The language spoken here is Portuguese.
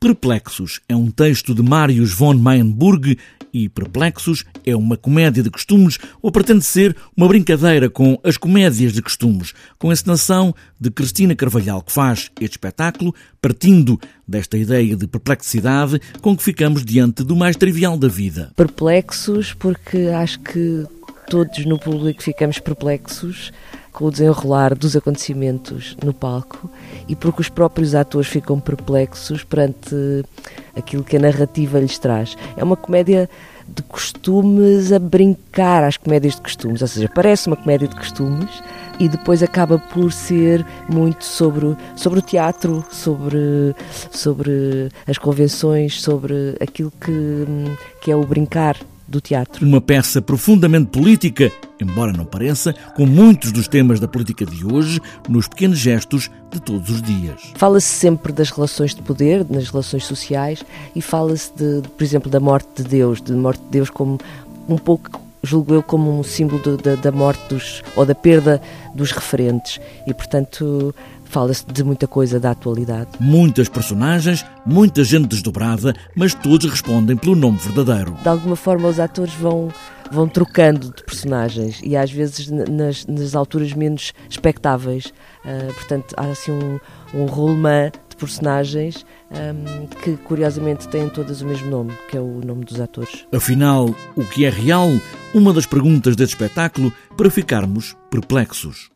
Perplexos é um texto de Marius von Mayenburg e Perplexos é uma comédia de costumes ou pretende ser uma brincadeira com as comédias de costumes, com a encenação de Cristina Carvalhal, que faz este espetáculo partindo desta ideia de perplexidade com que ficamos diante do mais trivial da vida. Perplexos porque acho que todos no público ficamos perplexos com o desenrolar dos acontecimentos no palco e porque os próprios atores ficam perplexos perante aquilo que a narrativa lhes traz. É uma comédia de costumes a brincar às comédias de costumes, ou seja, parece uma comédia de costumes e depois acaba por ser muito sobre, sobre o teatro, sobre, sobre as convenções, sobre aquilo que, que é o brincar do teatro. Uma peça profundamente política, embora não pareça, com muitos dos temas da política de hoje nos pequenos gestos de todos os dias. Fala-se sempre das relações de poder, nas relações sociais, e fala-se, de, por exemplo, da morte de Deus, de morte de Deus como um pouco julgo eu como um símbolo de, de, da morte dos, ou da perda dos referentes e portanto fala-se de muita coisa da atualidade. Muitas personagens, muita gente desdobrada, mas todos respondem pelo nome verdadeiro. De alguma forma, os atores vão vão trocando de personagens e às vezes nas, nas alturas menos expectáveis. Uh, portanto, há assim um, um rolemã personagens um, que curiosamente têm todas o mesmo nome, que é o nome dos atores. Afinal, o que é real? Uma das perguntas deste espetáculo para ficarmos perplexos.